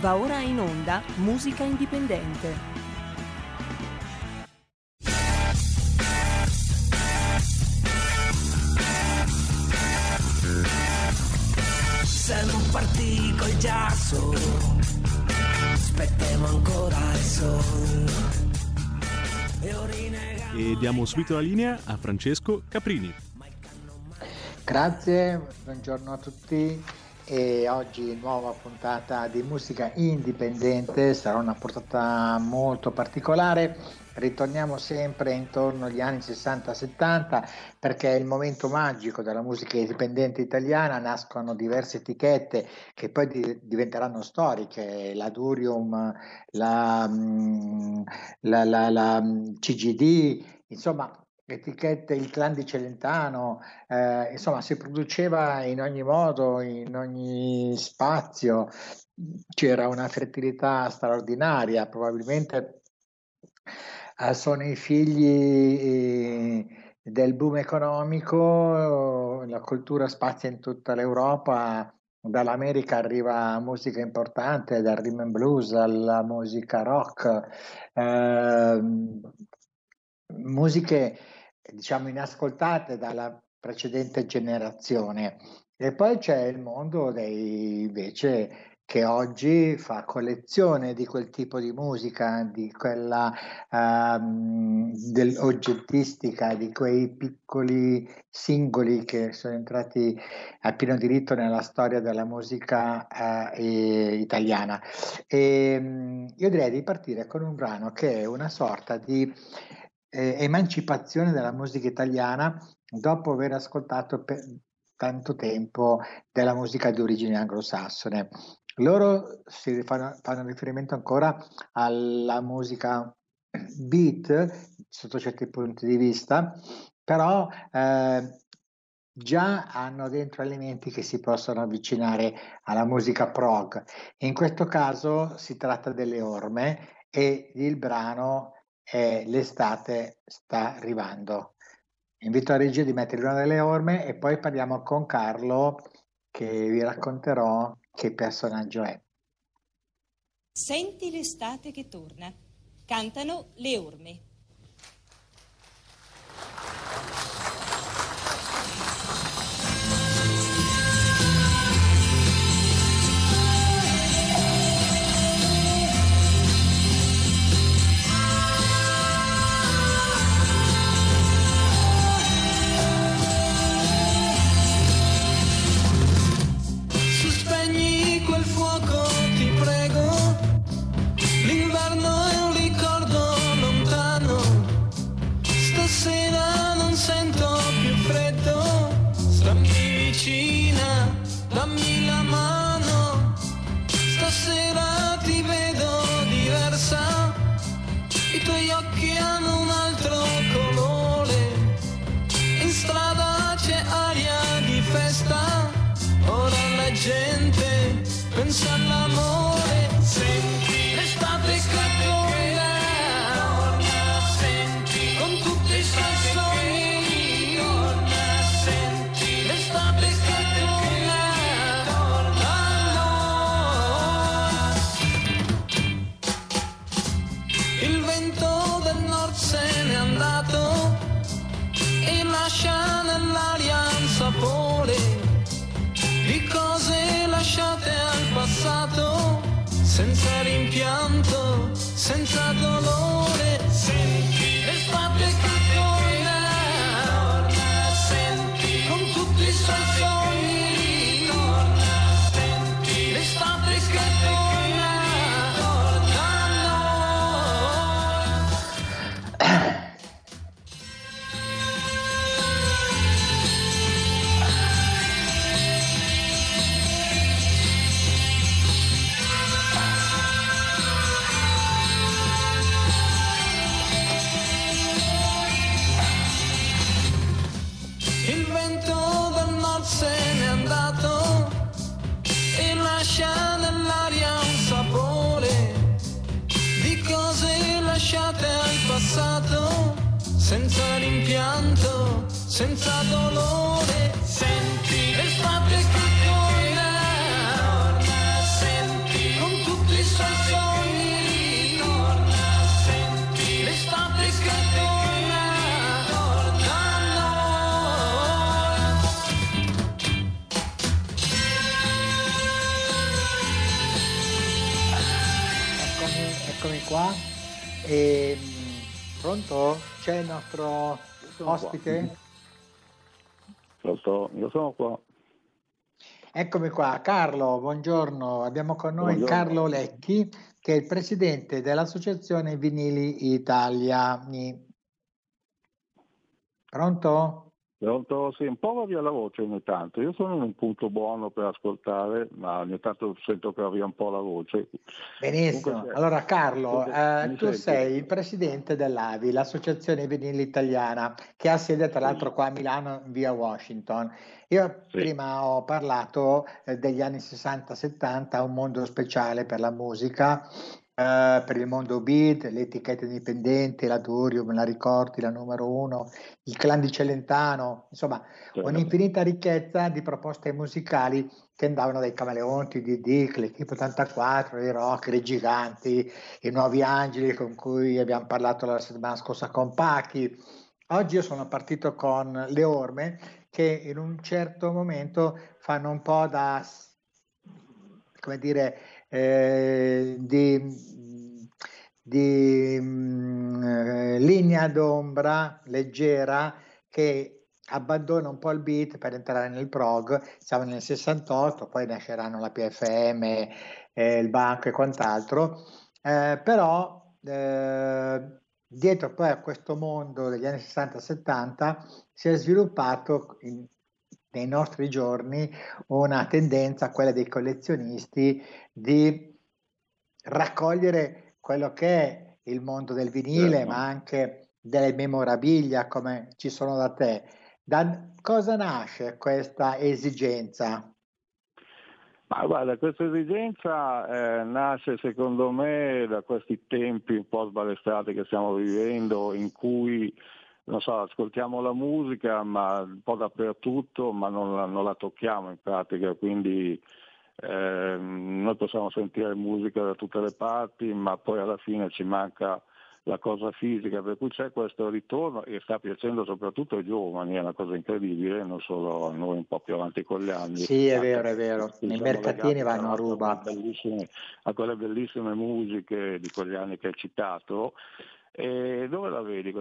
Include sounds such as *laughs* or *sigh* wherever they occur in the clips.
Va ora in onda Musica Indipendente. Se non partì col giasso, aspettiamo ancora il sole. E diamo subito la linea a Francesco Caprini. Grazie, buongiorno a tutti e oggi nuova puntata di musica indipendente, sarà una portata molto particolare. Ritorniamo sempre intorno agli anni 60-70 perché è il momento magico della musica indipendente italiana, nascono diverse etichette che poi di- diventeranno storiche, la Durium, la, mm, la, la, la mm, CGD, insomma etichette il clan di Celentano, eh, insomma si produceva in ogni modo, in ogni spazio, c'era una fertilità straordinaria, probabilmente eh, sono i figli eh, del boom economico, la cultura spazia in tutta l'Europa, dall'America arriva musica importante, dal rhythm and blues alla musica rock, eh, musiche diciamo inascoltate dalla precedente generazione. E poi c'è il mondo dei invece che oggi fa collezione di quel tipo di musica, di quella um, oggettistica, di quei piccoli singoli che sono entrati a pieno diritto nella storia della musica uh, italiana. E, um, io direi di partire con un brano che è una sorta di eh, emancipazione della musica italiana dopo aver ascoltato per tanto tempo della musica di origine anglosassone. Loro si fanno, fanno riferimento ancora alla musica beat sotto certi punti di vista, però eh, già hanno dentro elementi che si possono avvicinare alla musica prog. In questo caso si tratta delle orme e il brano e l'estate sta arrivando. Invito a regia di mettere una delle orme e poi parliamo con Carlo che vi racconterò che personaggio è. Senti l'estate che torna. Cantano le orme. Qua. E, pronto? C'è il nostro ospite? Pronto, io sono qua. Eccomi qua, Carlo, buongiorno. Abbiamo con noi Buongiorno. Carlo Lecchi, che è il presidente dell'Associazione Vinili Italiani. Pronto? Pronto? Sì, un po' va via la voce ogni tanto. Io sono in un punto buono per ascoltare, ma ogni tanto sento che va via un po' la voce. Benissimo. Comunque, Allora, Carlo, eh, tu senti? sei il presidente dell'AVI, l'Associazione Vinili Italiana, che ha sede tra l'altro qua a Milano, via Washington. Io Sì. prima ho parlato eh, degli anni 60-70, un mondo speciale per la musica, per il mondo beat, le etichette indipendenti, la Durium, la Ricordi, la numero uno, il clan di Celentano, insomma, Certo. un'infinita ricchezza di proposte musicali che andavano dai Camaleonti, di Dick, l'Equipe 84, i Rock, i Giganti, i Nuovi Angeli con cui abbiamo parlato la settimana scorsa con Pachi. Oggi io sono partito con le orme che in un certo momento fanno un po' da, come dire, eh, di, di mm, eh, linea d'ombra leggera che abbandona un po' il beat per entrare nel prog, siamo nel 68, poi nasceranno la PFM, eh, il banco e quant'altro, eh, però eh, dietro poi a questo mondo degli anni 60-70 si è sviluppato in- nei nostri giorni una tendenza, quella dei collezionisti, di raccogliere quello che è il mondo del vinile, Certo. ma anche delle memorabilia come ci sono da te. Da cosa nasce questa esigenza? Ma guarda, questa esigenza eh, nasce secondo me da questi tempi un po' sbalestrati che stiamo vivendo in cui non so, ascoltiamo la musica ma un po' dappertutto ma non la, non la tocchiamo in pratica, quindi ehm, noi possiamo sentire musica da tutte le parti ma poi alla fine ci manca la cosa fisica, per cui c'è questo ritorno e sta piacendo soprattutto ai giovani, è una cosa incredibile, non solo a noi un po' più avanti con gli anni. Sì, è vero, è vero. siamo mercatini vanno a ruba. a quelle bellissime musiche di quegli anni che hai citato. E dove la vedi?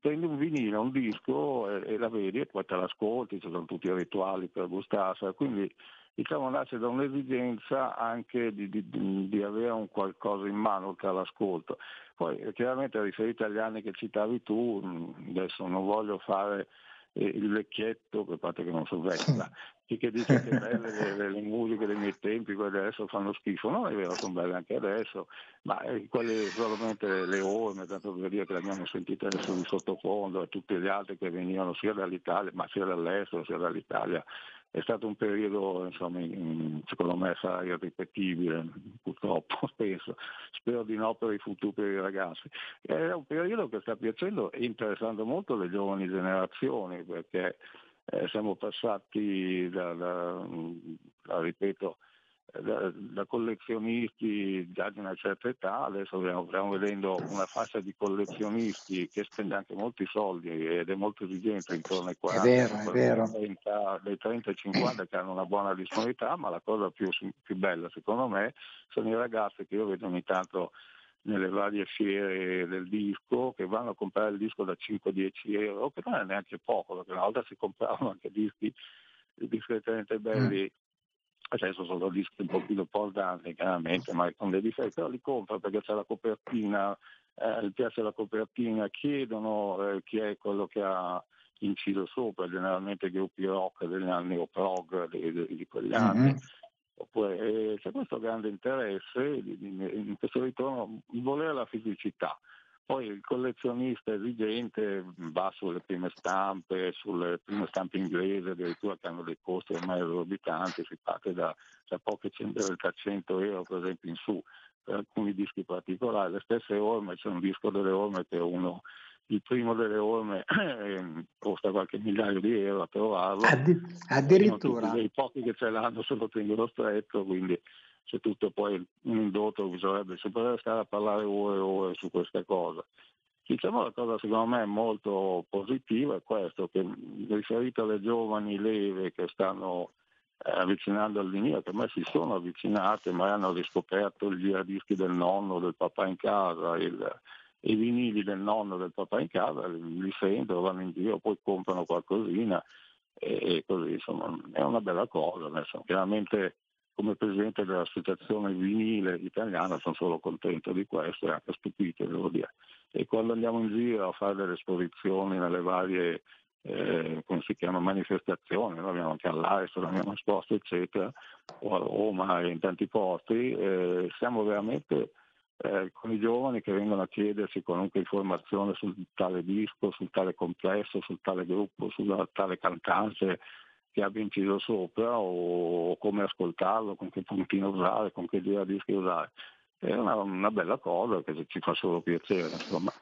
Prendi un vinile, un disco e, e la vedi e poi te l'ascolti, ci sono tutti i rituali per gustarsela, quindi diciamo nasce da un'esigenza anche di, di- di- avere un qualcosa in mano oltre all'ascolto. Poi chiaramente riferito agli anni che citavi tu, adesso non voglio fare eh, il vecchietto, per parte che non sono vecchio, ma chi che dice che belle le, le- le musiche dei miei tempi, quelle adesso fanno schifo, no è vero, sono belle anche adesso, ma eh, quelle solamente le, le orme, tanto per dire che le abbiamo sentite adesso di sottofondo e tutti gli altri che venivano sia dall'Italia, ma sia dall'estero, sia dall'Italia. È stato un periodo, insomma, in- secondo me sarà irripetibile, purtroppo, *laughs* penso. Spero di no per i ragazzi. È un periodo che sta piacendo e interessando molto le giovani generazioni perché eh, siamo passati da, da- da, ripeto, da, da collezionisti già di una certa età, adesso stiamo, stiamo vedendo una fascia di collezionisti che spende anche molti soldi ed è molto esigente intorno ai 40, vero, è vero. 30, dai 30 ai 50 che hanno una buona disponibilità, ma la cosa più, più bella secondo me sono i ragazzi che io vedo ogni tanto nelle varie fiere del disco che vanno a comprare il disco da 5-10 euro, che non è neanche poco, perché una volta si compravano anche dischi discretamente belli, adesso sono dischi un pochino importanti chiaramente, ma con dei difetti, però li compra perché c'è la copertina, eh, piace la copertina, chiedono eh, chi è quello che ha inciso sopra, generalmente gruppi rock degli anni o prog di, di- di quegli anni. Mhm. Oppure eh, c'è questo grande interesse in questo ritorno, volere la fisicità. Poi il collezionista esigente va sulle prime stampe, sulle prime stampe inglesi addirittura che hanno dei costi ormai esorbitanti, si parte da, da poche cento, da 100 euro per esempio in su per alcuni dischi particolari, le stesse orme, c'è un disco delle orme che uno, il primo delle orme *clears throat* eh, costa qualche migliaio di euro a trovarlo, Addi- addirittura. i pochi che ce l'hanno se lo tengono stretto, quindi c'è tutto poi un indotto, bisognerebbe stare a parlare ore e ore su queste cose. Diciamo la cosa secondo me molto positiva è questo, che riferito alle giovani leve che stanno avvicinando al vinile, che a me si sono avvicinate, ma hanno riscoperto il giradischi del nonno, del papà in casa, il, i vinili del nonno, del papà in casa, li sentono, vanno in giro, poi comprano qualcosina e, e così, insomma, è una bella cosa. Adesso, chiaramente come presidente dell'associazione vinile italiana sono solo contento di questo e anche stupito, devo dire. E quando andiamo in giro a fare delle esposizioni nelle varie eh, come si chiama, manifestazioni, noi abbiamo anche all'Aresto, l'abbiamo esposto, eccetera, o a Roma e in tanti posti, eh, siamo veramente eh, con i giovani che vengono a chiedersi qualunque informazione sul tale disco, sul tale complesso, sul tale gruppo, sulla tale cantante che abbia inciso sopra o come ascoltarlo, con che puntino usare, con che giradischi usare. È una, una bella cosa che ci fa solo piacere. Insomma.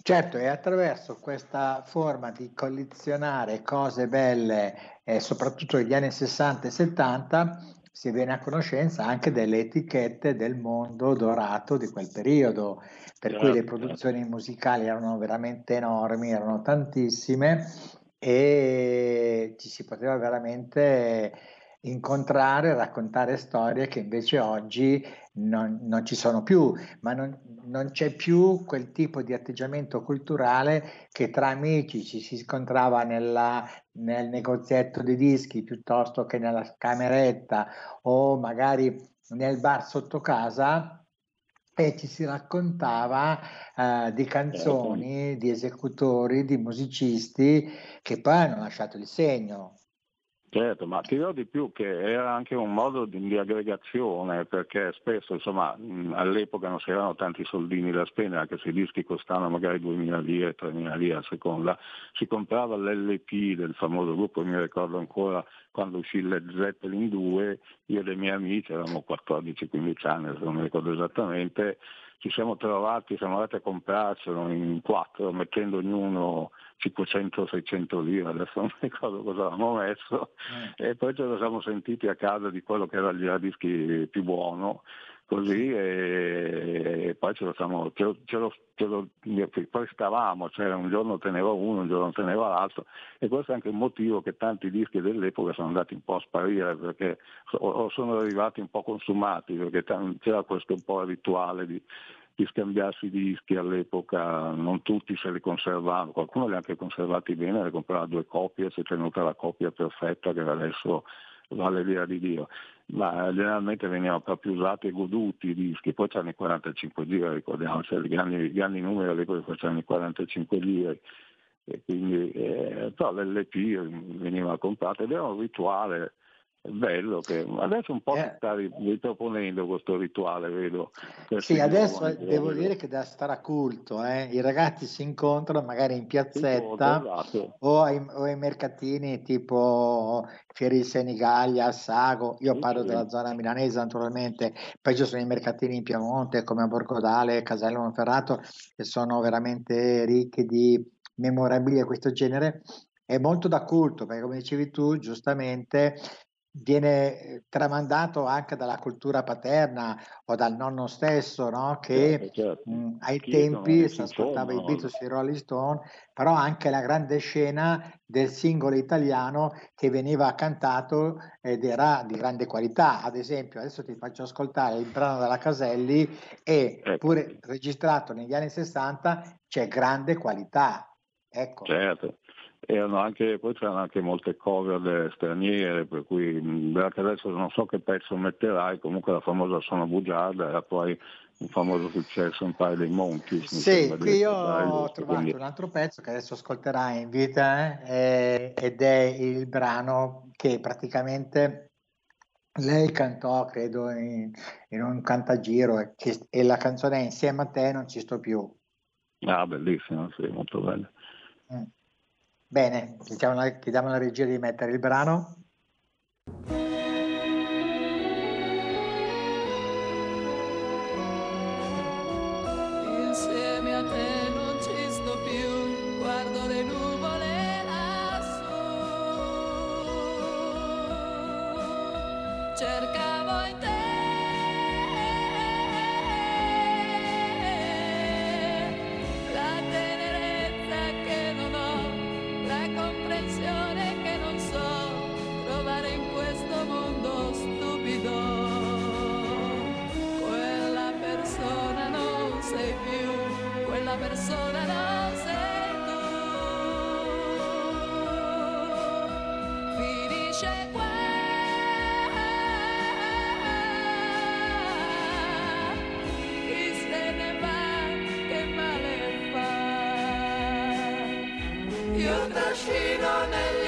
Certo, e attraverso questa forma di collezionare cose belle, eh, soprattutto negli anni 60 e 70, si viene a conoscenza anche delle etichette del mondo dorato di quel periodo, per certo. cui le certo. produzioni musicali erano veramente enormi, erano tantissime e ci si poteva veramente incontrare, raccontare storie che invece oggi non, non ci sono più, ma non, non, c'è più quel tipo di atteggiamento culturale che tra amici ci si scontrava nella, nel negozietto di dischi piuttosto che nella cameretta o magari nel bar sotto casa e ci si raccontava uh, di canzoni, di esecutori, di musicisti che poi hanno lasciato il segno. Certo, ma ti dirò di più che era anche un modo di, di aggregazione, perché spesso insomma, all'epoca non si avevano tanti soldini da spendere, anche se i dischi costavano magari 2.000 lire, 3.000 lire a seconda, si comprava l'LP del famoso gruppo, mi ricordo ancora quando uscì Led Zeppelin 2, io e i miei amici, eravamo 14-15 anni, se non mi ricordo esattamente, ci siamo trovati, siamo andati a comprarcelo in quattro, mettendo ognuno 500-600 lire, adesso non ricordo cosa avevamo messo, eh. e poi ce lo siamo sentiti a casa di quello che era il giradischi più buono, così e, e poi ce lo, siamo, ce lo, ce lo, ce lo poi stavamo, cioè un giorno teneva uno, un giorno teneva l'altro e questo è anche il motivo che tanti dischi dell'epoca sono andati un po' a sparire perché o sono arrivati un po' consumati perché c'era questo un po' rituale di di scambiarsi i dischi all'epoca, non tutti se li conservavano, qualcuno li ha anche conservati bene, ne comprava due copie, si è tenuta la copia perfetta che adesso vale l'ira di Dio, ma generalmente venivano proprio usati e goduti i dischi, poi c'erano i 45 giri, ricordiamo, cioè i grandi, grandi numeri all'epoca facevano i 45 giri, e quindi, eh, però l'LP veniva comprato ed era un rituale bello che adesso un po' eh. si sta riproponendo questo rituale vedo sì adesso devo dire che da stare a culto eh? i ragazzi si incontrano magari in piazzetta esatto. o, ai, o, ai, mercatini tipo Fieri Senigallia Sago io parlo sì. della zona milanese naturalmente poi ci sono i mercatini in Piemonte come a Borgodale Casello Monferrato che sono veramente ricchi di memorabilia di questo genere è molto da culto perché come dicevi tu giustamente viene eh, tramandato anche dalla cultura paterna o dal nonno stesso, no? che certo, certo. Mh, ai Chi tempi si ascoltava i Beatles e i Rolling Stone, però anche la grande scena del singolo italiano che veniva cantato ed era di grande qualità. Ad esempio, adesso ti faccio ascoltare il brano della Caselli e ecco. pure registrato negli anni 60 c'è grande qualità. Ecco. Certo anche, poi c'erano anche molte cover straniere, per cui anche adesso non so che pezzo metterai, comunque la famosa Sono Bugiarda era poi un famoso successo un paio dei Monkeys. Sì, qui io ho trovato quindi... un altro pezzo che adesso ascolterai in vita eh, ed è il brano che praticamente lei cantò, credo, in, in un cantagiro e, che, e la canzone è Insieme a te non ci sto più. Ah, bellissimo, sì, molto bella. Mm. Bene, chiediamo alla, regia di mettere il brano. Persona non sei tu. Finisce qua. Chi se ne va, che male fa. Io trascino negli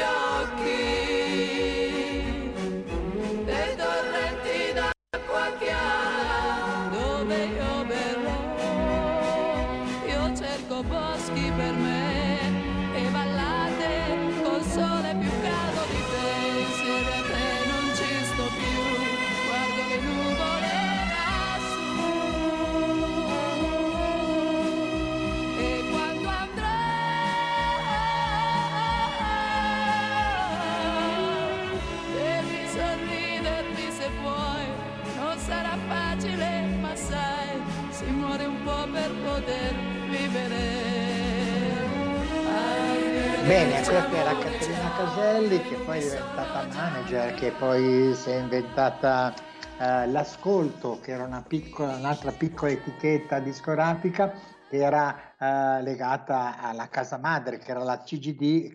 Bene, questa era Caterina Caselli che poi è diventata manager, che poi si è inventata eh, l'ascolto, che era una piccola, un'altra piccola etichetta discografica che era eh, legata alla casa madre, che era la CGD,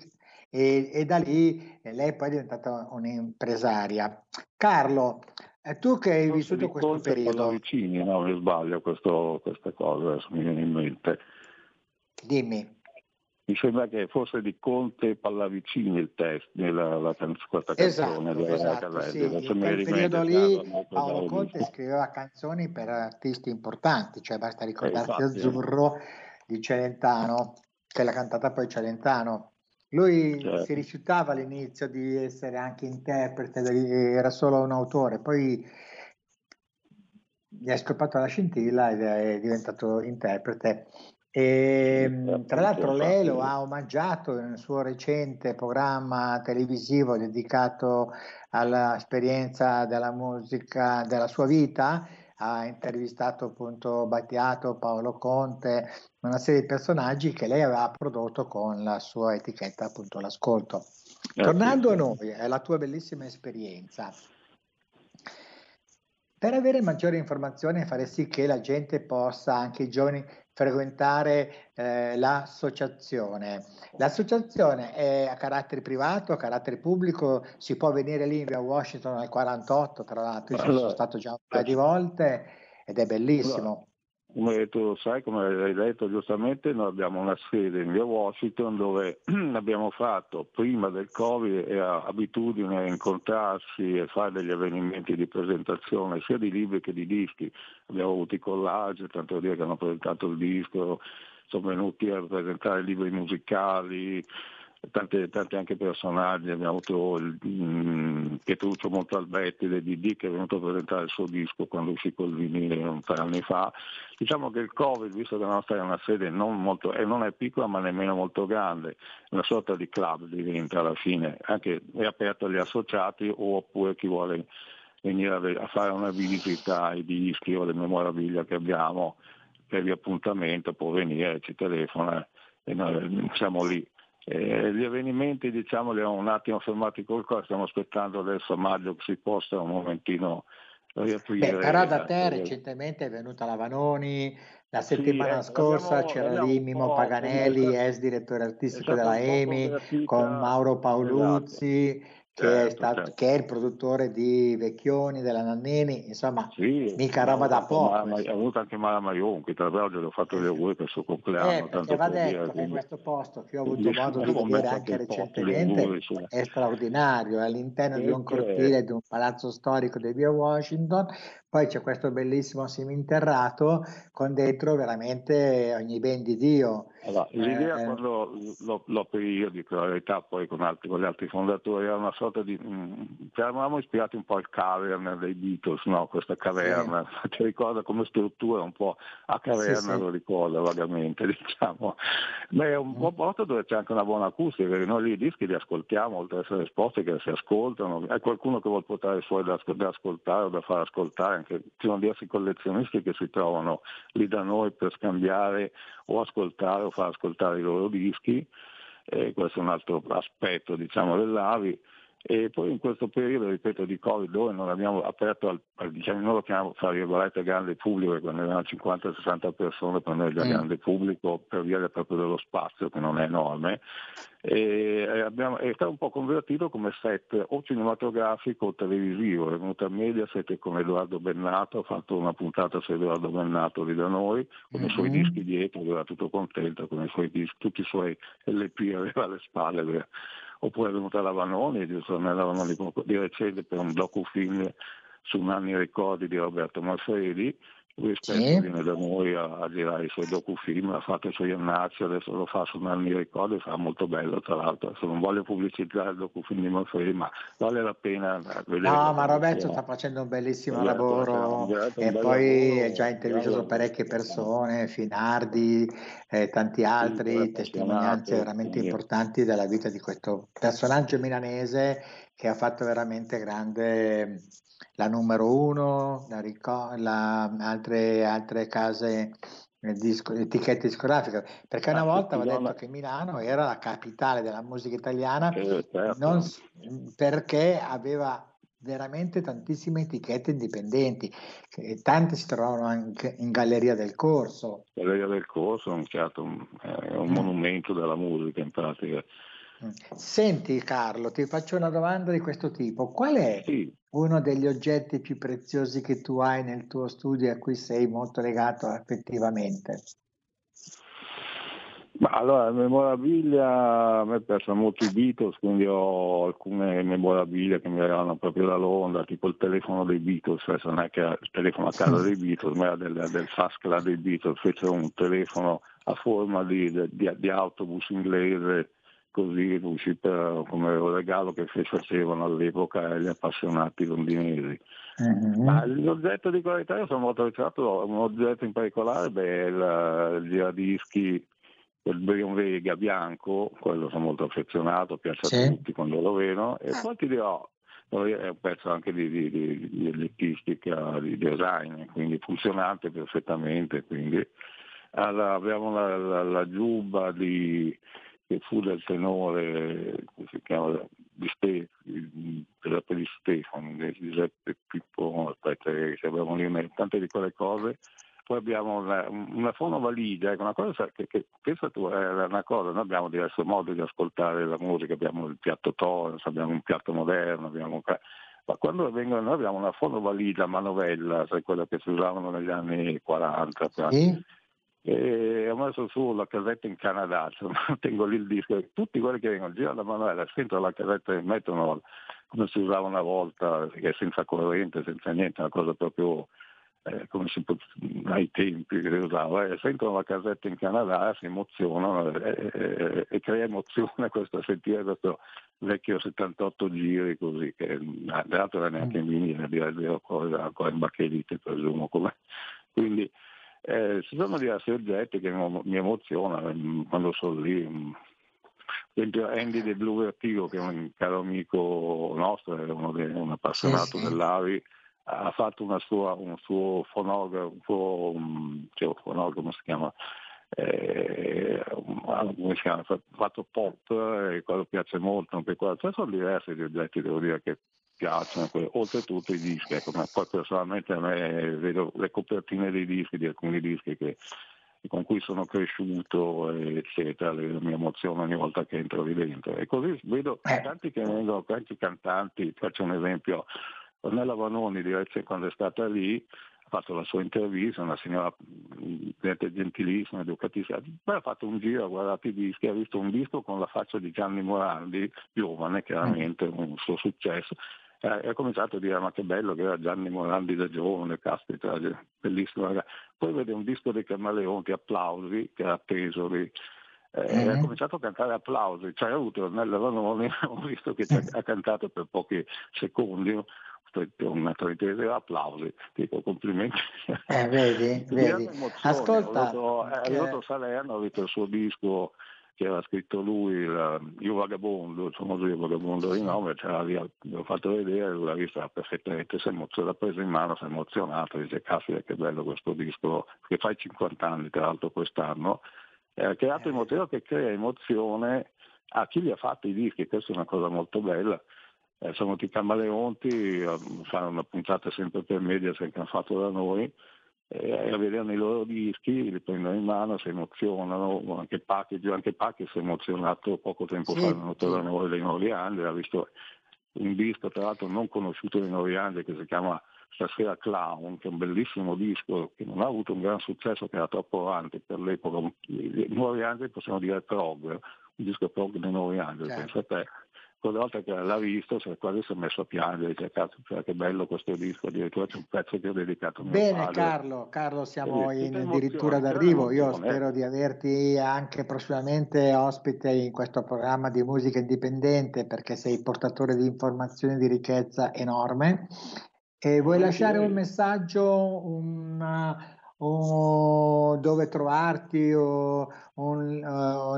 e, e da lì eh, lei poi è diventata un'impresaria. Carlo, eh, tu che hai Forse vissuto questo e periodo, Pallavicini, no, mi sbaglio questo, questa cosa, adesso mi viene in mente. dimmi. Mi sembra che fosse di Conte Pallavicini il testo, la, la, questa Esatto, canzone esatto, Caselli. sì. In quel periodo lì Paolo Conte disco. scriveva canzoni per artisti importanti, cioè basta ricordarsi infatti, eh. Azzurro di Celentano, che l'ha cantata poi Celentano. Lui Certo. si rifiutava all'inizio di essere anche interprete, era solo un autore, poi gli è scoppato la scintilla ed è diventato interprete. E, Sì, mh, tra l'altro lei lo ha omaggiato nel suo recente programma televisivo dedicato all'esperienza della musica della sua vita, ha intervistato appunto Battiato, Paolo Conte, una serie di personaggi che lei aveva prodotto con la sua etichetta appunto l'ascolto. Eh, Tornando a noi, alla tua bellissima esperienza, per avere maggiori informazioni e fare sì che la gente possa, anche i giovani, frequentare eh, l'associazione. L'associazione è a carattere privato, a carattere pubblico, si può venire lì in via Washington al 48, tra l'altro, io ci sono Allora, stato già un paio di volte ed è bellissimo. Come tu sai, come hai detto giustamente, noi abbiamo una sede in via Washington dove *clears throat* abbiamo fatto prima del Covid abitudine a incontrarsi e fare degli avvenimenti di presentazione sia di libri che di dischi. Abbiamo avuto i collage, tanto dire che hanno presentato il disco, sono venuti a presentare libri musicali, tanti, tanti anche personaggi, abbiamo avuto il, mm, Pietruccio Montalbetti del DD che è venuto a presentare il suo disco quando uscì col vinile tre anni fa. Diciamo che il Covid, visto che la nostra è una sede non molto, e non è piccola ma nemmeno molto grande, una sorta di club diventa alla fine, anche è aperto agli associati oppure chi vuole venire a, fare una visita ai dischi o alle memorabilia che abbiamo per di appuntamento può venire, ci telefona e noi siamo lì. Eh, gli avvenimenti diciamo li ho un attimo fermati col cuore, stiamo aspettando adesso a maggio che si possa un momentino riaprire. Beh, però da te Ecco, recentemente è venuta la Vanoni, la Sì, settimana eh, scorsa abbiamo- c'era abbiamo lì Mimo Paganelli, ex direttore artistico stata della EMI, con Mauro Paoluzzi, che, è Certo, stato, certo. che è il produttore di Vecchioni, della Nannini, insomma, Sì, mica roba da poco. Ha avuto anche Mara Maionchi, tra l'altro gli ho fatto gli auguri per il suo compleanno, Eh, tanto va per dire. detto che quindi- questo posto che ho avuto quindi modo di vedere anche recentemente auguri, è straordinario, è all'interno di un Perché- cortile di un palazzo storico di via Washington, poi c'è questo bellissimo seminterrato con dentro veramente ogni ben di Dio. Allora, l'idea Eh, quando lo aprii io, dico la verità, poi con, altri, con gli altri fondatori, era una sorta di... mh, ci eravamo ispirati un po' al cavern dei Beatles, no? questa caverna, *laughs* ti ricorda come struttura un po' a caverna, Sì, sì. lo ricorda vagamente, *laughs* diciamo. Ma è un Mm. po' posto dove c'è anche una buona acustica, perché noi lì i dischi li ascoltiamo, oltre ad essere esposti che si ascoltano, è qualcuno che vuole portare fuori da, da ascoltare o da far ascoltare, anche ci sono diversi collezionisti che si trovano lì da noi per scambiare o ascoltare o far ascoltare i loro dischi, e questo è un altro aspetto diciamo dell'AVI. E poi in questo periodo, ripeto, di Covid, dove non abbiamo aperto, al, al, diciamo, noi lo chiamiamo tra virgolette grande pubblico, quando erano 50-60 persone per noi è già mm. grande pubblico per via proprio dello spazio che non è enorme, e abbiamo, è stato un po' convertito come set o cinematografico o televisivo, è venuto a Mediaset con Edoardo Bennato, ha fatto una puntata su Edoardo Bennato lì da noi, con mm-hmm. i suoi mm-hmm. dischi dietro, era tutto contento, con i suoi dischi, tutti i suoi LP aveva alle spalle oppure è venuta la Vanoni, Giuseppina Vanoni di recente per un docufilm su Nanni Ricordi di Roberto Manfredi, lui spesso sì. viene da noi a, a, girare i suoi docufilm, ha fatto i suoi annacci, adesso lo fa su Nanni Ricordi, fa molto bello tra l'altro, adesso non voglio pubblicizzare il docufilm di Manfredi, ma vale la pena vedere. No, ma Roberto sta facendo un bellissimo Roberto, lavoro un e poi è già intervistato parecchie persone, Finardi, e tanti altri, sì, testimonianze veramente sì. importanti della vita di questo personaggio milanese che ha fatto veramente grande la numero uno, la, la, altre, altre case disco, etichette discografiche, perché una volta aveva detto che Milano era la capitale della musica italiana eh, certo. non, perché aveva veramente tantissime etichette indipendenti, tante si trovavano anche in Galleria del Corso. Galleria del Corso è un, certo, è un monumento della musica in pratica. Senti Carlo, ti faccio una domanda di questo tipo. Qual è sì. Uno degli oggetti più preziosi che tu hai nel tuo studio e a cui sei molto legato affettivamente? Allora, memorabilia, a me piacciono molto i Beatles, quindi ho alcune memorabilia che mi arrivano proprio da Londra, tipo il telefono dei Beatles, adesso non è che il telefono a casa dei Beatles, ma era del, del Fast Club dei Beatles, fece un telefono a forma di, di, di autobus inglese così uscì per, come un regalo che facevano all'epoca gli appassionati londinesi. Mm-hmm. Ma l'oggetto di qualità io sono molto ricercato, un oggetto in particolare beh, il, il giradischi il Brion Vega bianco, quello sono molto affezionato, piace sì. a tutti quando lo vedo, e poi ti dirò, è un pezzo anche di, di, di, di elettistica, di design, quindi funzionante perfettamente. Quindi. Allora, abbiamo la, la, la giubba di, che fu del tenore, come si chiama, di Stefano, di Stefano, di Giuseppe Pippo, aspetta, che abbiamo lì tante di quelle cose. Poi abbiamo una, una fonovaligia, ecco, una cosa che, che pensa tu è una cosa, noi abbiamo diversi modi di ascoltare la musica, abbiamo il piatto Torrens, abbiamo un piatto moderno, abbiamo ma quando vengono, noi abbiamo una fonovaligia manovella, sai quella che si usavano negli anni 40, sì e ho messo su la casetta in Canada, *laughs* cioè, tengo lì il disco, tutti quelli che vengono girano la manuela, dentro la casetta e mettono come si usava una volta, senza corrente, senza niente, una cosa proprio eh, come si può, ai tempi che si usava, e sentono la casetta in Canada, si emozionano e, e, e crea emozione *laughs* questo sentire questo vecchio 78 giri così, che tra l'altro era neanche in vinile, direi ancora in bacchelite presumo, come. quindi eh, ci sono diversi oggetti che mi emozionano mm, quando sono lì. Mm. Per esempio Andy De Blue Vertigo, che è un caro amico nostro, è uno dei, un appassionato sì, sì. dell'AVI, ha fatto sua, un suo fonografo, un suo, mm, cioè, fonografo, come si chiama? Eh, come si chiama? fatto pop e quello piace molto anche quello. Cioè, sono diversi gli oggetti, devo dire, che piacciono, oltretutto i dischi, ecco, ma poi personalmente a me vedo le copertine dei dischi, di alcuni dischi che, con cui sono cresciuto, eccetera, le, mi emoziono ogni volta che entro lì dentro. E così vedo eh. tanti che vengono, tanti cantanti, faccio un esempio, Ornella Vanoni di quando è stata lì, ha fatto la sua intervista, una signora gentilissima, educatissima, poi ha fatto un giro, ha guardato i dischi, ha visto un disco con la faccia di Gianni Morandi, giovane chiaramente, un suo successo, eh, ho cominciato a dire ma che bello che era Gianni Morandi da giovane, caspita, bellissimo ragazzi. Poi vede un disco dei Camaleonti, applausi, che era appeso lì. Eh, mm-hmm. Ha cominciato a cantare applausi, cioè ha avuto nella Vanoni, *laughs* ho visto che ha cantato per pochi secondi, una trentesima applausi, dico complimenti. Eh, vedi, *laughs* vedi. Ascolta, ho venuto, che... Salerno, ho visto il suo disco che aveva scritto lui, il, Io Vagabondo, il famoso Io Vagabondo di nome, lì, l'ho fatto vedere, lui l'ha vista perfettamente, si l'ha preso in mano, si è emozionato, dice caspita che bello questo disco, che fai 50 anni tra l'altro quest'anno, eh, ha creato emozione che crea emozione a chi li ha fatto i dischi, questa è una cosa molto bella, eh, sono tutti camaleonti, eh, fanno una puntata sempre per media hanno fatto da noi e a vedere i loro dischi, li prendono in mano, si emozionano, anche Pacchi, anche Pacchi si è emozionato poco tempo Sì, fa, da noi dei Noriande, ha visto un disco tra l'altro non conosciuto dei Noriande che si chiama Stasera Clown, che è un bellissimo disco che non ha avuto un gran successo, che era troppo avanti per l'epoca, i Noriande possiamo dire prog, un disco prog dei Noriande, Certo. pensa a te. Quella volta che l'ha visto si è quasi si è messo a piangere, dice cazzo, cioè, che bello questo disco, addirittura c'è un pezzo che ho dedicato a mio Bene padre. Carlo, Carlo siamo in addirittura d'arrivo, io spero di averti anche prossimamente ospite in questo programma di musica indipendente perché sei portatore di informazioni di ricchezza enorme. E vuoi lasciare un messaggio una- o dove trovarti o un, eh,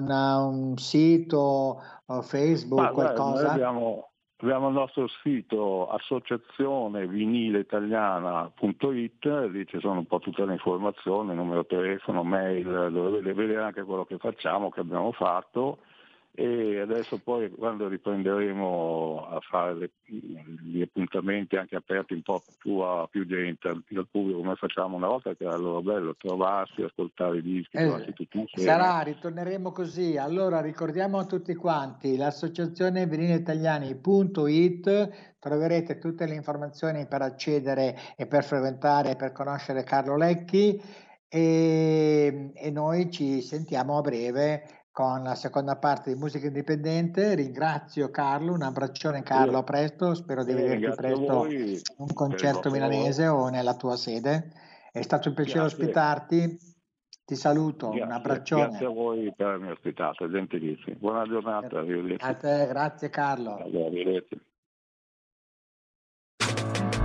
una- un sito o Facebook, Ma qualcosa? abbiamo, abbiamo il nostro sito associazione vinileitaliana.it, lì ci sono un po' tutte le informazioni, numero telefono, mail, dove vede- vedere anche quello che facciamo, che abbiamo fatto e adesso poi quando riprenderemo a fare le- gli appuntamenti anche aperti un po' più a più gente, al, pubblico come facciamo una volta che era allora bello trovarsi, ascoltare i dischi, Eh, tutti. Sarà, ritorneremo così. Allora ricordiamo a tutti quanti l'associazione viniliitaliani.it troverete tutte le informazioni per accedere e per frequentare e per conoscere Carlo Lecchi e, e noi ci sentiamo a breve con la seconda parte di Musica Indipendente. Ringrazio Carlo, un abbraccione Carlo, a presto, spero di Eh, vederti presto voi un concerto milanese o nella tua sede. È stato un piacere Grazie. ospitarti. Ti saluto, un Grazie, abbraccione. grazie a voi per avermi ospitato, gentilissimi. Buona giornata, arrivederci. A te, grazie Carlo. Allora, arrivederci.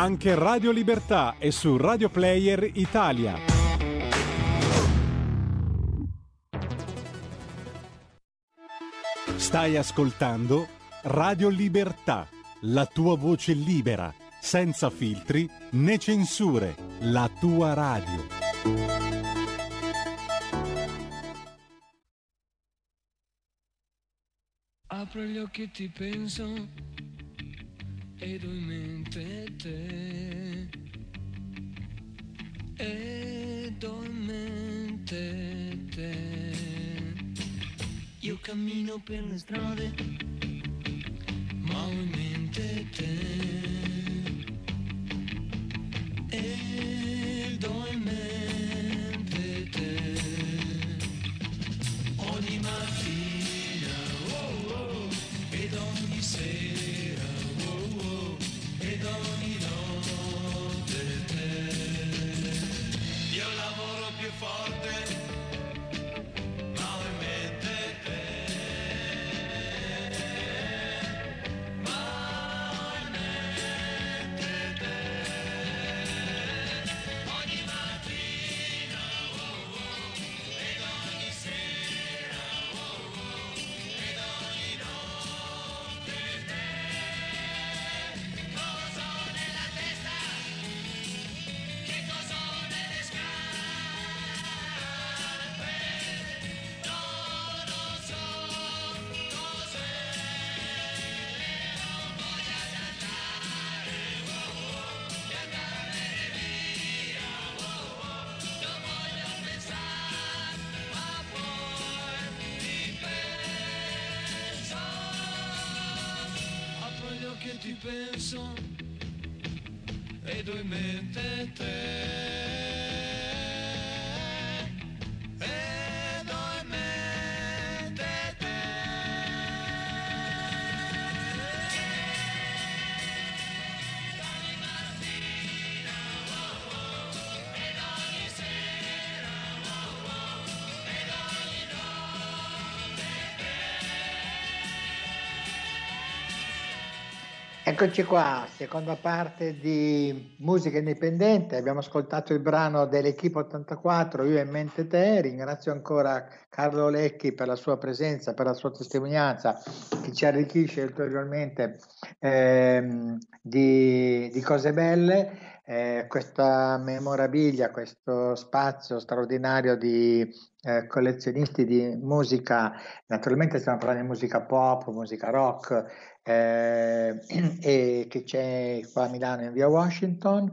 Anche Radio Libertà è su Radio Player Italia. Stai ascoltando Radio Libertà, la tua voce libera, senza filtri né censure, la tua radio. Apro gli occhi e ti penso ed ho in mente te. Ed ho in mente te. Io cammino per le strade, ma ho in mente te. Ed ho in mente te. Ogni mattina, oh, oh, ed ogni sera, e ti penso ed ho in mente te. Eccoci qua, seconda parte di musica indipendente. Abbiamo ascoltato il brano dell'Equipe 84, Io e Mente Te. Ringrazio ancora Carlo Lecchi per la sua presenza, per la sua testimonianza, che ci arricchisce ulteriormente ehm, di, di, cose belle. Eh, questa memorabilia, questo spazio straordinario di eh, collezionisti di musica, naturalmente stiamo parlando di musica pop, musica rock, eh, *clears throat* e che c'è qua a Milano in via Washington.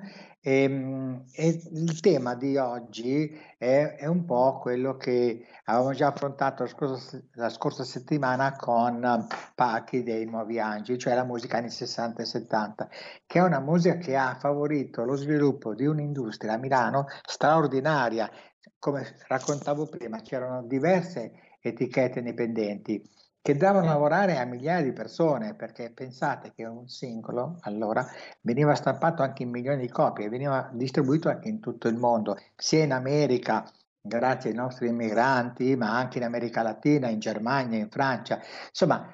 E, ehm, e il tema di oggi è, è, un po' quello che avevamo già affrontato la scorsa, la scorsa settimana con Pachi dei Nuovi Angeli, cioè la musica anni 60 e 70, che è una musica che ha favorito lo sviluppo di un'industria a Milano straordinaria. Come raccontavo prima, c'erano diverse etichette indipendenti che davano a lavorare a migliaia di persone, perché pensate che un singolo allora veniva stampato anche in milioni di copie, veniva distribuito anche in tutto il mondo, sia in America, grazie ai nostri immigranti, ma anche in America Latina, in Germania, in Francia. Insomma,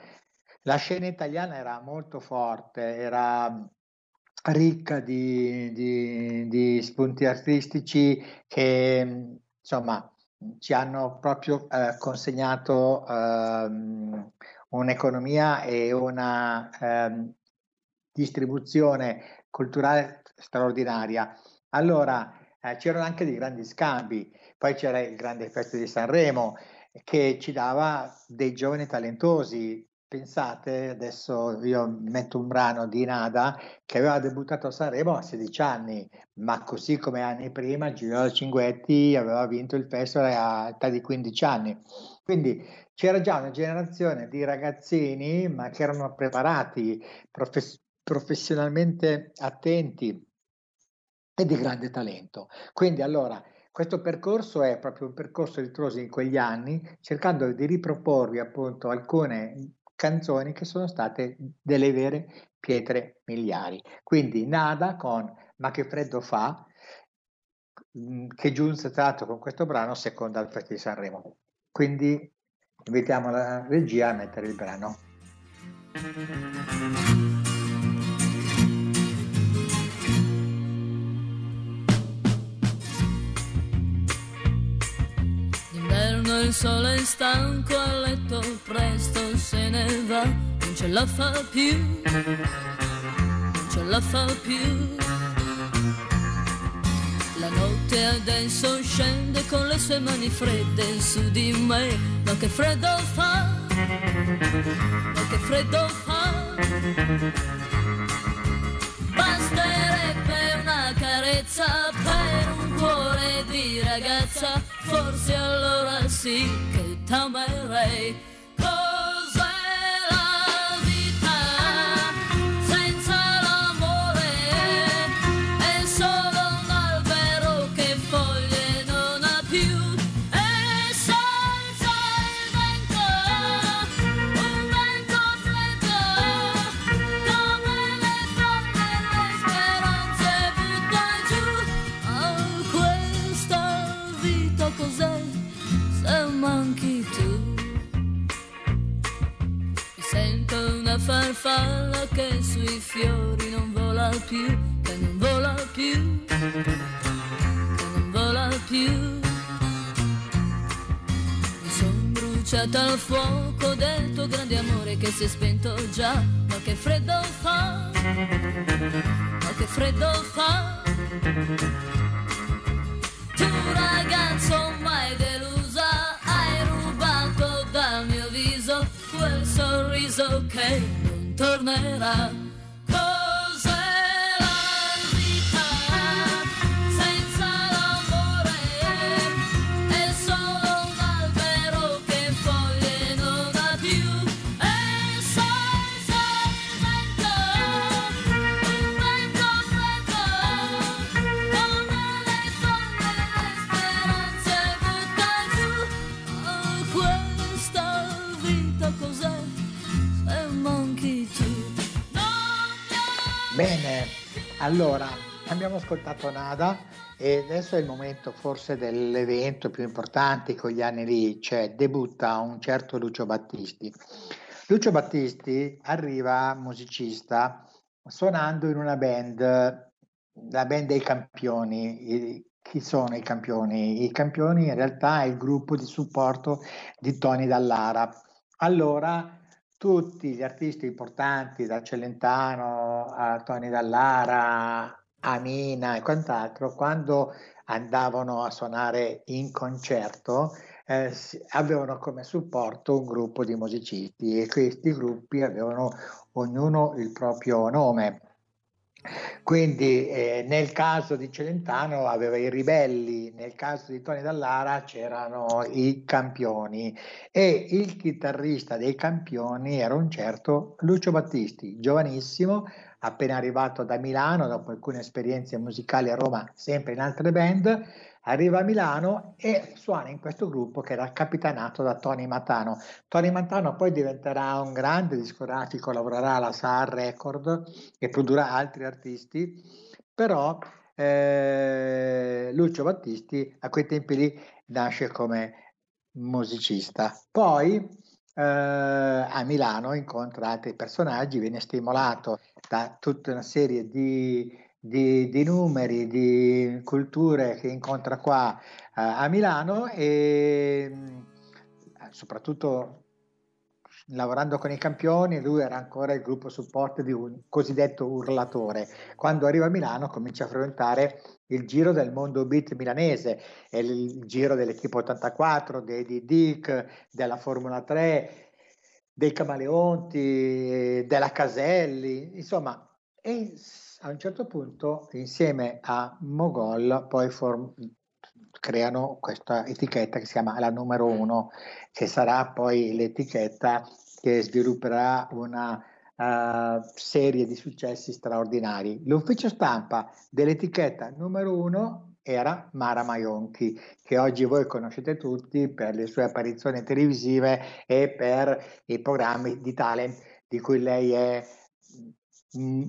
la scena italiana era molto forte, era ricca di, di, di spunti artistici che insomma ci hanno proprio eh, consegnato ehm, un'economia e una ehm, distribuzione culturale straordinaria. Allora, eh, c'erano anche dei grandi scambi, poi c'era il grande effetto di Sanremo che ci dava dei giovani talentosi, Pensate, adesso io metto un brano di Nada che aveva debuttato a Sanremo a 16 anni, ma così come anni prima Giuliano Cinguetti aveva vinto il festival a età di 15 anni. Quindi c'era già una generazione di ragazzini, ma che erano preparati, profes- professionalmente attenti e di grande talento. Quindi allora questo percorso è proprio un percorso ritroso in quegli anni, cercando di riproporvi appunto alcune canzoni che sono state delle vere pietre miliari. Quindi Nada con Ma che freddo fa, mm, che giunse tra l'altro con questo brano secondo al Festival di Sanremo. Quindi invitiamo la regia a mettere il brano. Il sole stanco a letto presto se ne va, non ce la fa più, non ce la fa più. La notte adesso scende con le sue mani fredde su di me, ma che freddo fa, ma che freddo fa. Basterebbe una carezza per un cuore di ragazza, forse allora sì che t'amerei. Farfalla che sui fiori non vola più, che non vola più, che non vola più. Mi son bruciata al fuoco del tuo grande amore che si è spento già, ma che freddo fa, ma che freddo fa. Tu ragazzo mai delusa, hai rubato dal mio viso quel sorriso che tornerà Allora, abbiamo ascoltato Nada e adesso è il momento forse dell'evento più importante con gli anni lì, cioè debutta un certo Lucio Battisti. Lucio Battisti arriva musicista suonando in una band, la band dei campioni. Chi sono i campioni? I campioni in realtà è il gruppo di supporto di Tony Dallara. Allora, tutti gli artisti importanti, da Celentano a Tony Dallara, a Mina e quant'altro, quando andavano a suonare in concerto, eh, avevano come supporto un gruppo di musicisti e questi gruppi avevano ognuno il proprio nome. Quindi eh, nel caso di Celentano aveva i ribelli, nel caso di Tony Dallara c'erano i campioni e il chitarrista dei campioni era un certo Lucio Battisti, giovanissimo, appena arrivato da Milano dopo alcune esperienze musicali a Roma, sempre in altre band, arriva a Milano e suona in questo gruppo che era capitanato da Tony Matano. Tony Matano poi diventerà un grande discografico, lavorerà alla Saar Record e produrrà altri artisti, però eh, Lucio Battisti a quei tempi lì nasce come musicista. Poi eh, a Milano incontra altri personaggi, viene stimolato da tutta una serie di, di- di numeri, di culture che incontra qua eh, a Milano e mh, soprattutto lavorando con i campioni, lui era ancora il gruppo supporto di un cosiddetto urlatore. Quando arriva a Milano comincia a frequentare il giro del mondo beat milanese, il, giro dell'equipe 84, dei di Dick, della Formula 3, dei Camaleonti, della Caselli, insomma, e a un certo punto insieme a Mogol poi form- creano questa etichetta che si chiama la numero uno, che sarà poi l'etichetta che svilupperà una eh, serie di successi straordinari. L'ufficio stampa dell'etichetta numero uno era Mara Maionchi, che oggi voi conoscete tutti per le sue apparizioni televisive e per i programmi di talent di cui lei è mm,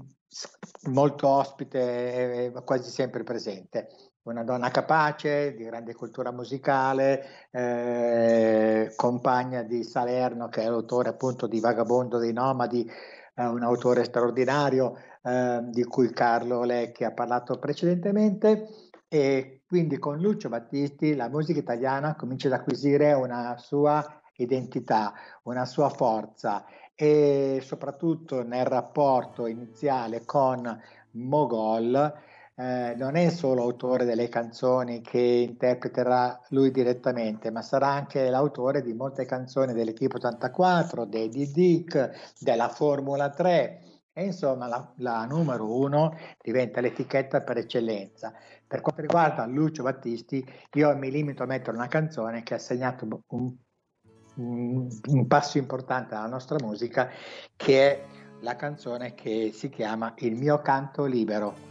molto ospite quasi sempre presente. Una donna capace, di grande cultura musicale, eh, compagna di Salerno, che è l'autore appunto di Vagabondo dei Nomadi, eh, un autore straordinario eh, di cui Carlo Lecchi ha parlato precedentemente. E quindi con Lucio Battisti la musica italiana comincia ad acquisire una sua identità, una sua forza e soprattutto nel rapporto iniziale con Mogol eh, non è solo autore delle canzoni che interpreterà lui direttamente, ma sarà anche l'autore di molte canzoni dell'Equipe 84, dei Dick, della Formula 3 e insomma la, la numero uno diventa l'etichetta per eccellenza. Per quanto riguarda Lucio Battisti, io mi limito a mettere una canzone che ha segnato un, un- passo importante alla nostra musica, che è la canzone che si chiama Il mio canto libero.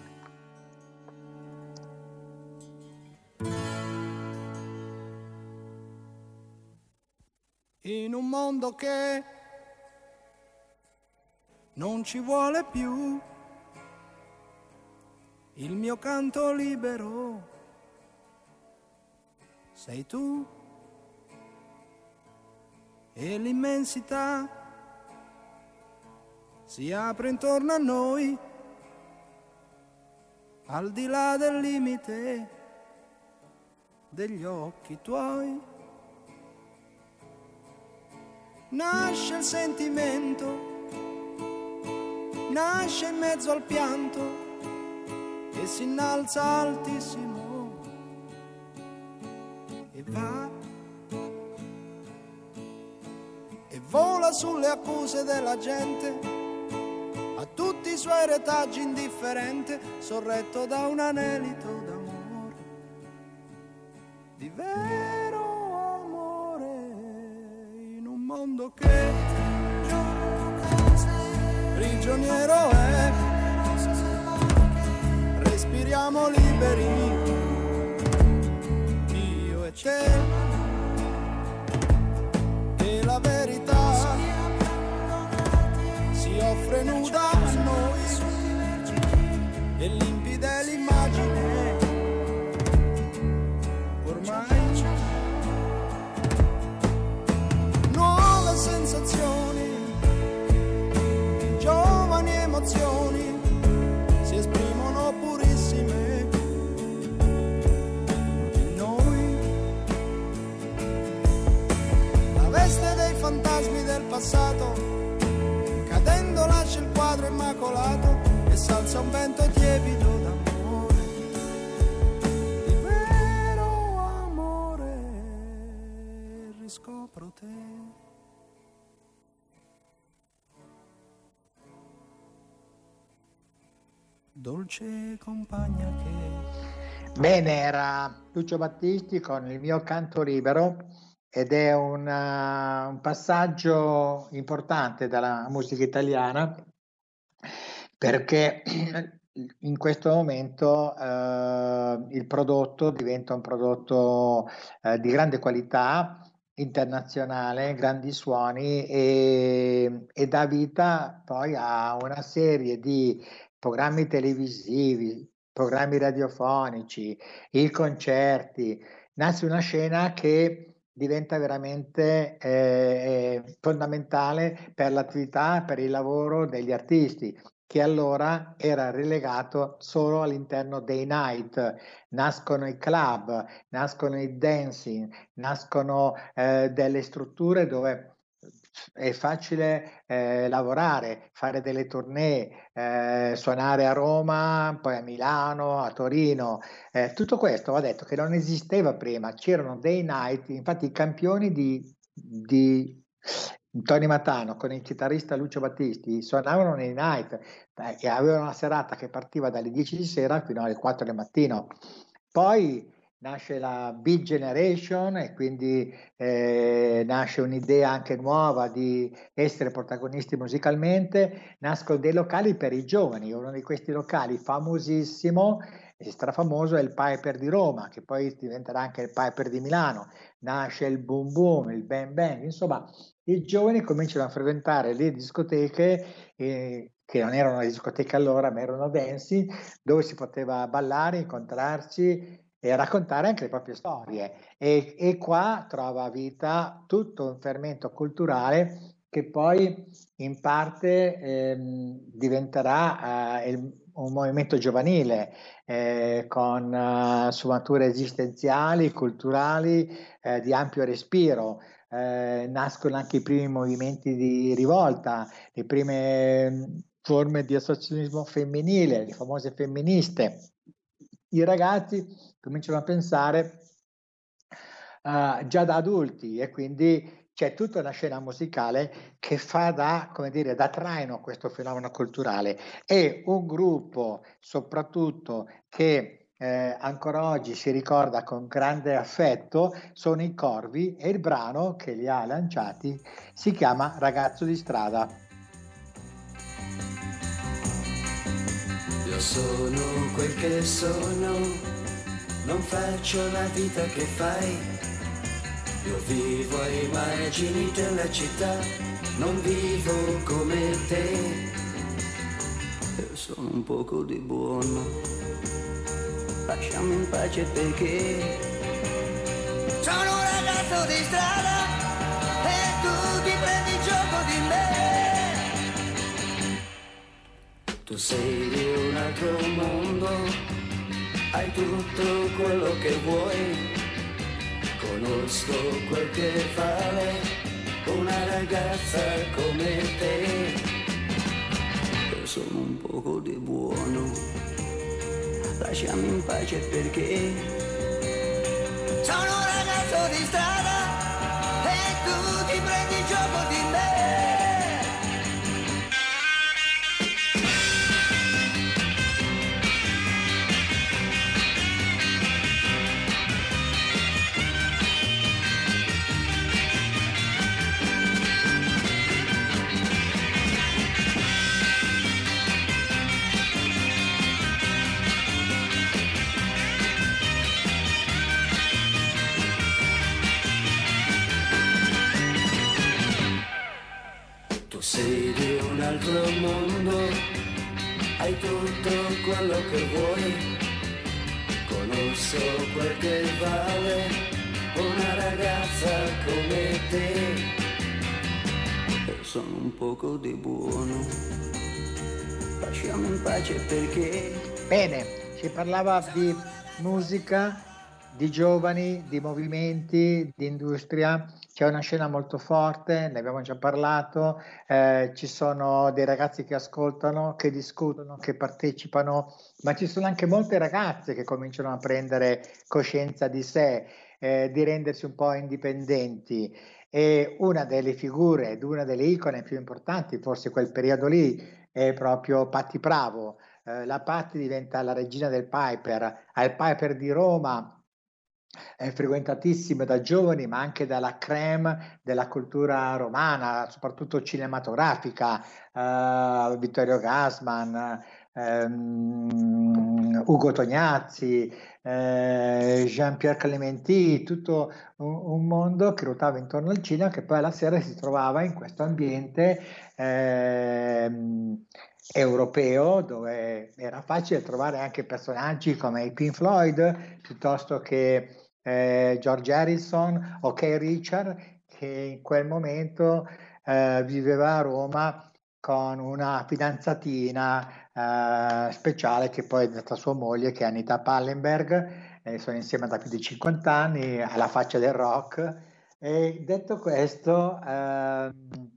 in un mondo che non ci vuole più il mio canto libero sei tu e l'immensità si apre intorno a noi al di là del limite degli occhi tuoi. Nasce il sentimento, nasce in mezzo al pianto e si innalza altissimo. E va vola sulle accuse della gente a tutti i suoi retaggi indifferente sorretto da un anelito d'amore. Di vero amore in un mondo che prigioniero è. Respiriamo liberi io e te venuta a noi e limpida l'immagine. Ormai nuove sensazioni giovani emozioni si esprimono purissime. In noi la veste dei fantasmi del passato cadendo lascia il quadro immacolato e salza un vento tiepido d'amore, di vero amore, riscopro te. Dolce compagna che Bene, era Lucio Battisti con il mio canto libero ed è una- un passaggio importante dalla musica italiana perché *clears throat* in questo momento eh, il prodotto diventa un prodotto eh, di grande qualità internazionale, grandi suoni e, e dà vita poi a una serie di programmi televisivi, programmi radiofonici, i concerti, nasce una scena che diventa veramente eh, fondamentale per l'attività, per il lavoro degli artisti che allora era relegato solo all'interno dei night. Nascono i club, nascono i dancing, nascono eh, delle strutture dove è facile eh, lavorare, fare delle tournée, eh, suonare a Roma, poi a Milano, a Torino. Eh, tutto questo va detto che non esisteva prima, c'erano dei night, infatti i campioni di, di Tony Matano con il chitarrista Lucio Battisti suonavano nei night e avevano una serata che partiva dalle 10 di sera fino alle 4 del mattino. Poi nasce la Big Generation e quindi eh, nasce un'idea anche nuova di essere protagonisti musicalmente, nascono dei locali per i giovani, uno di questi locali famosissimo e strafamoso è il Piper di Roma, che poi diventerà anche il Piper di Milano, nasce il Boom Boom, il Bang Bang, insomma i giovani cominciano a frequentare le discoteche eh, che non erano discoteche allora ma erano dancing dove si poteva ballare, incontrarci e raccontare anche le proprie storie. E, e qua trova vita tutto un fermento culturale che poi in parte ehm, diventerà eh, il- un movimento giovanile eh, con eh, sfumature esistenziali, culturali, eh, di ampio respiro. Eh, nascono anche i primi movimenti di rivolta, le prime mm, forme di associazionismo femminile, le famose femministe. I ragazzi cominciano a pensare eh, già da adulti e quindi c'è tutta una scena musicale che fa da, come dire, da traino a questo fenomeno culturale e un gruppo soprattutto che eh, ancora oggi si ricorda con grande affetto sono i Corvi e il brano che li ha lanciati si chiama Ragazzo di strada. Io sono quel che sono, non faccio la vita che fai. Io vivo ai margini della città, non vivo come te. Io sono un poco di buono, lasciami in pace perché sono un ragazzo di strada e tu ti prendi gioco di me. Tu sei di un altro mondo, hai tutto quello che vuoi. Conosco quel che vale una ragazza come te. Io sono un poco di buono, lasciami in pace perché sono un ragazzo di strada e tu ti prendi gioco di me. Hai tutto quello che vuoi. Conosco quel che vale una ragazza come te. Io sono un poco di buono, lasciami in pace perché Bene, si parlava di musica, di giovani, di movimenti, di industria. C'è una scena molto forte, ne abbiamo già parlato, eh, ci sono dei ragazzi che ascoltano, che discutono, che partecipano, ma ci sono anche molte ragazze che cominciano a prendere coscienza di sé, eh, di rendersi un po' indipendenti. E una delle figure ed una delle icone più importanti, forse quel periodo lì, è proprio Patti Bravo. Eh, la Patti diventa la regina del Piper, al Piper di Roma è frequentatissima da giovani, ma anche dalla creme della cultura romana, soprattutto cinematografica, eh, Vittorio Gassman, ehm, Ugo Tognazzi, eh, Jean-Pierre Clementi, tutto un, un, mondo che ruotava intorno al cinema che poi alla sera si trovava in questo ambiente ehm, europeo dove era facile trovare anche personaggi come i Pink Floyd piuttosto che eh, George Harrison o Kay Richard che in quel momento eh, viveva a Roma con una fidanzatina eh, speciale che poi è stata sua moglie che è Anita Pallenberg, sono insieme da più di 50 anni alla faccia del rock. E detto questo ehm,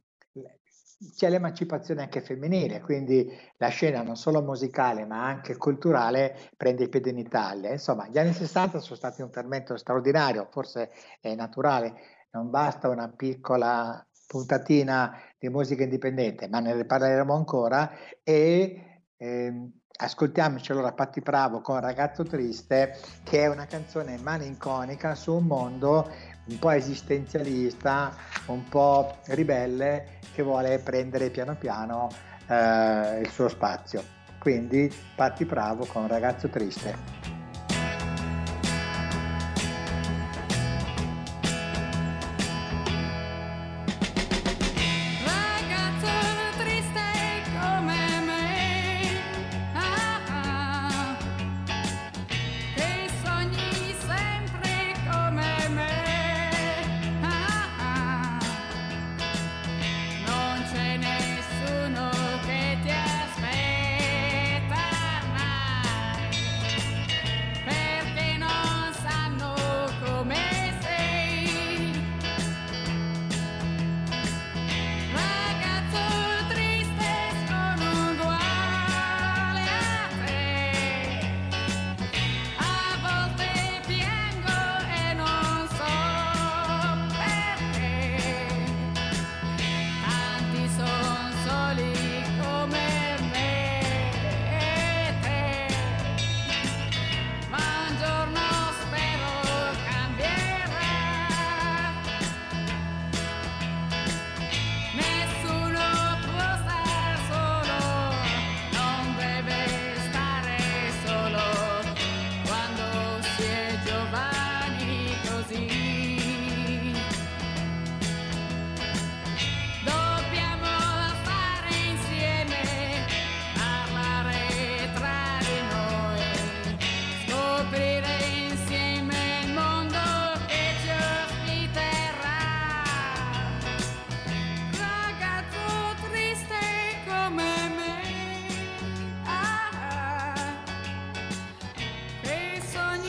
c'è l'emancipazione anche femminile, quindi la scena non solo musicale ma anche culturale prende piede in Italia. Insomma, gli anni 60 sono stati un fermento straordinario, forse è naturale, non basta una piccola puntatina di musica indipendente, ma ne parleremo ancora e eh, ascoltiamoci allora Patti Bravo con Ragazzo Triste, che è una canzone malinconica su un mondo un po' esistenzialista, un po' ribelle, che vuole prendere piano piano eh, il suo spazio. Quindi Patti Bravo con Ragazzo Triste.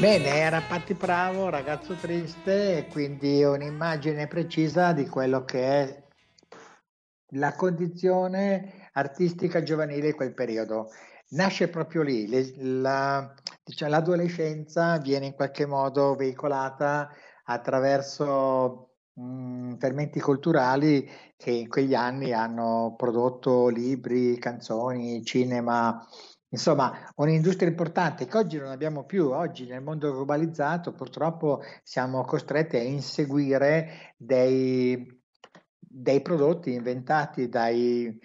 Bene, era Patti Bravo, ragazzo triste, quindi un'immagine precisa di quello che è la condizione artistica giovanile in quel periodo. Nasce proprio lì, le, la, diciamo, l'adolescenza viene in qualche modo veicolata attraverso mh, mm, fermenti culturali che in quegli anni hanno prodotto libri, canzoni, cinema, Insomma, un'industria importante che oggi non abbiamo più, oggi nel mondo globalizzato purtroppo siamo costretti a inseguire dei, dei prodotti inventati dai,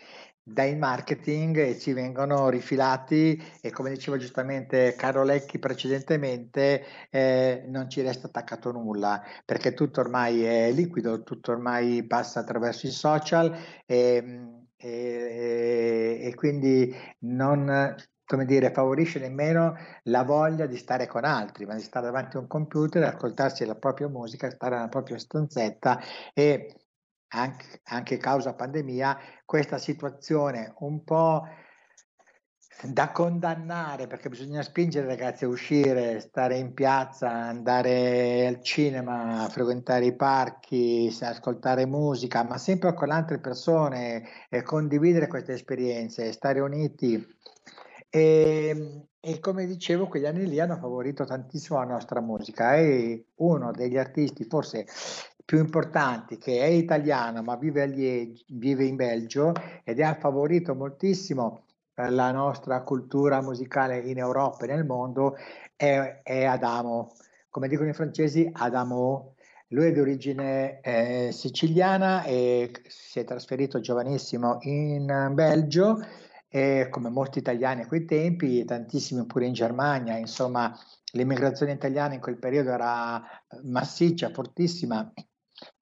dai marketing e ci vengono rifilati e come diceva giustamente Carlo Lecchi precedentemente eh, non ci resta attaccato nulla perché tutto ormai è liquido, tutto ormai passa attraverso i social e, e, e quindi non come dire, favorisce nemmeno la voglia di stare con altri, ma di stare davanti a un computer, ascoltarsi la propria musica, stare nella propria stanzetta e anche, anche causa pandemia questa situazione un po' da condannare perché bisogna spingere i ragazzi a uscire, stare in piazza, andare al cinema, frequentare i parchi, ascoltare musica, ma sempre con altre persone e condividere queste esperienze, stare uniti. E, e come dicevo, quegli anni lì hanno favorito tantissimo la nostra musica e uno degli artisti forse più importanti che è italiano ma vive, agli, vive in Belgio ed ha favorito moltissimo la nostra cultura musicale in Europa e nel mondo è, è Adamo. Come dicono i francesi, Adamo. Lui è di origine eh, siciliana e si è trasferito giovanissimo in Belgio, e come molti italiani a quei tempi, tantissimi pure in Germania, insomma l'immigrazione italiana in quel periodo era massiccia, fortissima.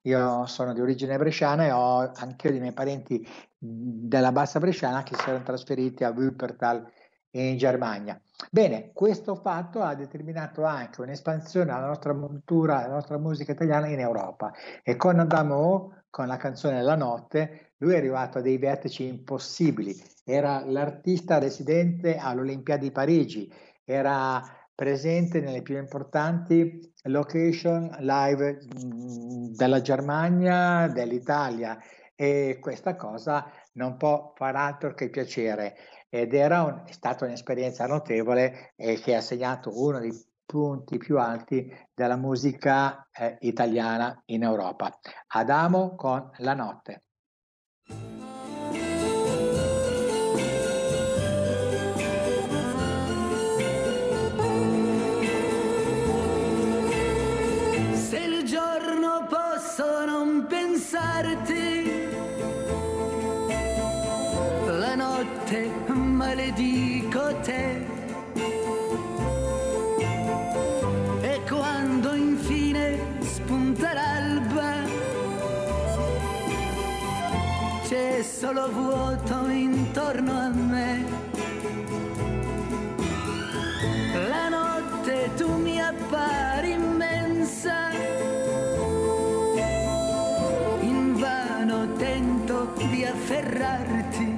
Io sono di origine bresciana e ho anche io dei miei parenti della bassa bresciana che si erano trasferiti a Wuppertal in Germania. Bene, questo fatto ha determinato anche un'espansione della nostra cultura, della nostra musica italiana in Europa e con Adamo, con la canzone La notte, lui è arrivato a dei vertici impossibili, era l'artista residente all'Olimpiade di Parigi, era presente nelle più importanti location live della Germania, dell'Italia e questa cosa non può far altro che piacere ed era un, è stata un'esperienza notevole e che ha segnato uno dei punti più alti della musica eh, italiana in Europa. Adamo con La notte. Solo vuoto intorno a me. La notte tu mi appari immensa. Invano tento di afferrarti.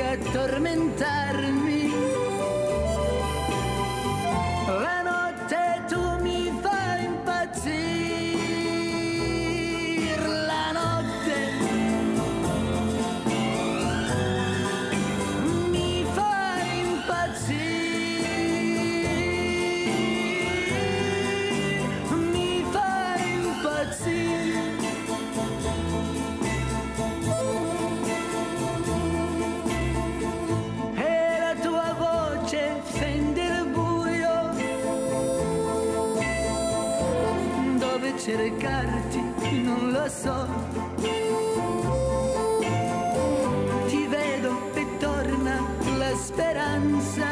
a tormentarmi. Cercarti, non lo so. Ti vedo e torna la speranza.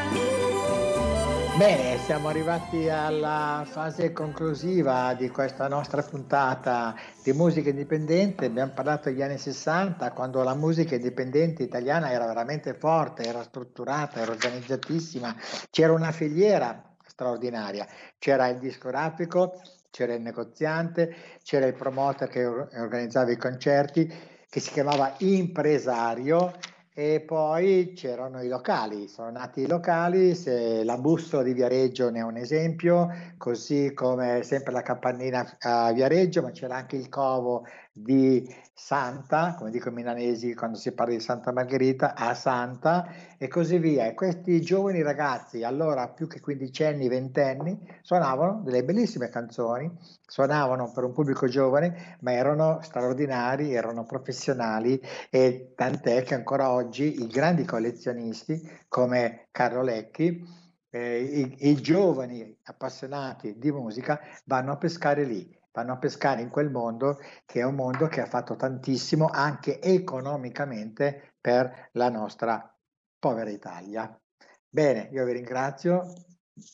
Bene, siamo arrivati alla fase conclusiva di questa nostra puntata di musica indipendente. Abbiamo parlato degli anni 60, quando la musica indipendente italiana era veramente forte, era strutturata, era organizzatissima, c'era una filiera straordinaria, c'era il discografico, c'era il negoziante, c'era il promoter che organizzava i concerti, che si chiamava impresario e poi c'erano i locali, sono nati i locali, se la bussola di Viareggio ne è un esempio, così come sempre la capannina a Viareggio, ma c'era anche il covo di Santa, come dicono i milanesi quando si parla di Santa Margherita, a Santa e così via. E questi giovani ragazzi, allora più che quindicenni, ventenni, suonavano delle bellissime canzoni, suonavano per un pubblico giovane, ma erano straordinari, erano professionali e tant'è che ancora oggi i grandi collezionisti come Carlo Lecchi, eh, i, i giovani appassionati di musica vanno a pescare lì vanno a pescare in quel mondo che è un mondo che ha fatto tantissimo anche economicamente per la nostra povera Italia. Bene, io vi ringrazio,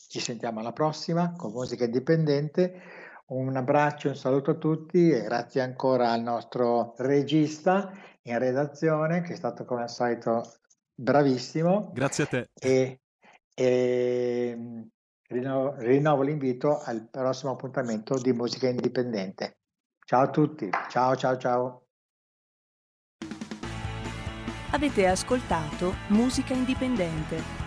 ci sentiamo alla prossima con musica indipendente. Un abbraccio, un saluto a tutti e grazie ancora al nostro regista in redazione che è stato come al solito bravissimo. Grazie a te. E, e rinnovo, rinnovo l'invito al prossimo appuntamento di musica indipendente. Ciao a tutti, ciao ciao ciao. Avete ascoltato Musica Indipendente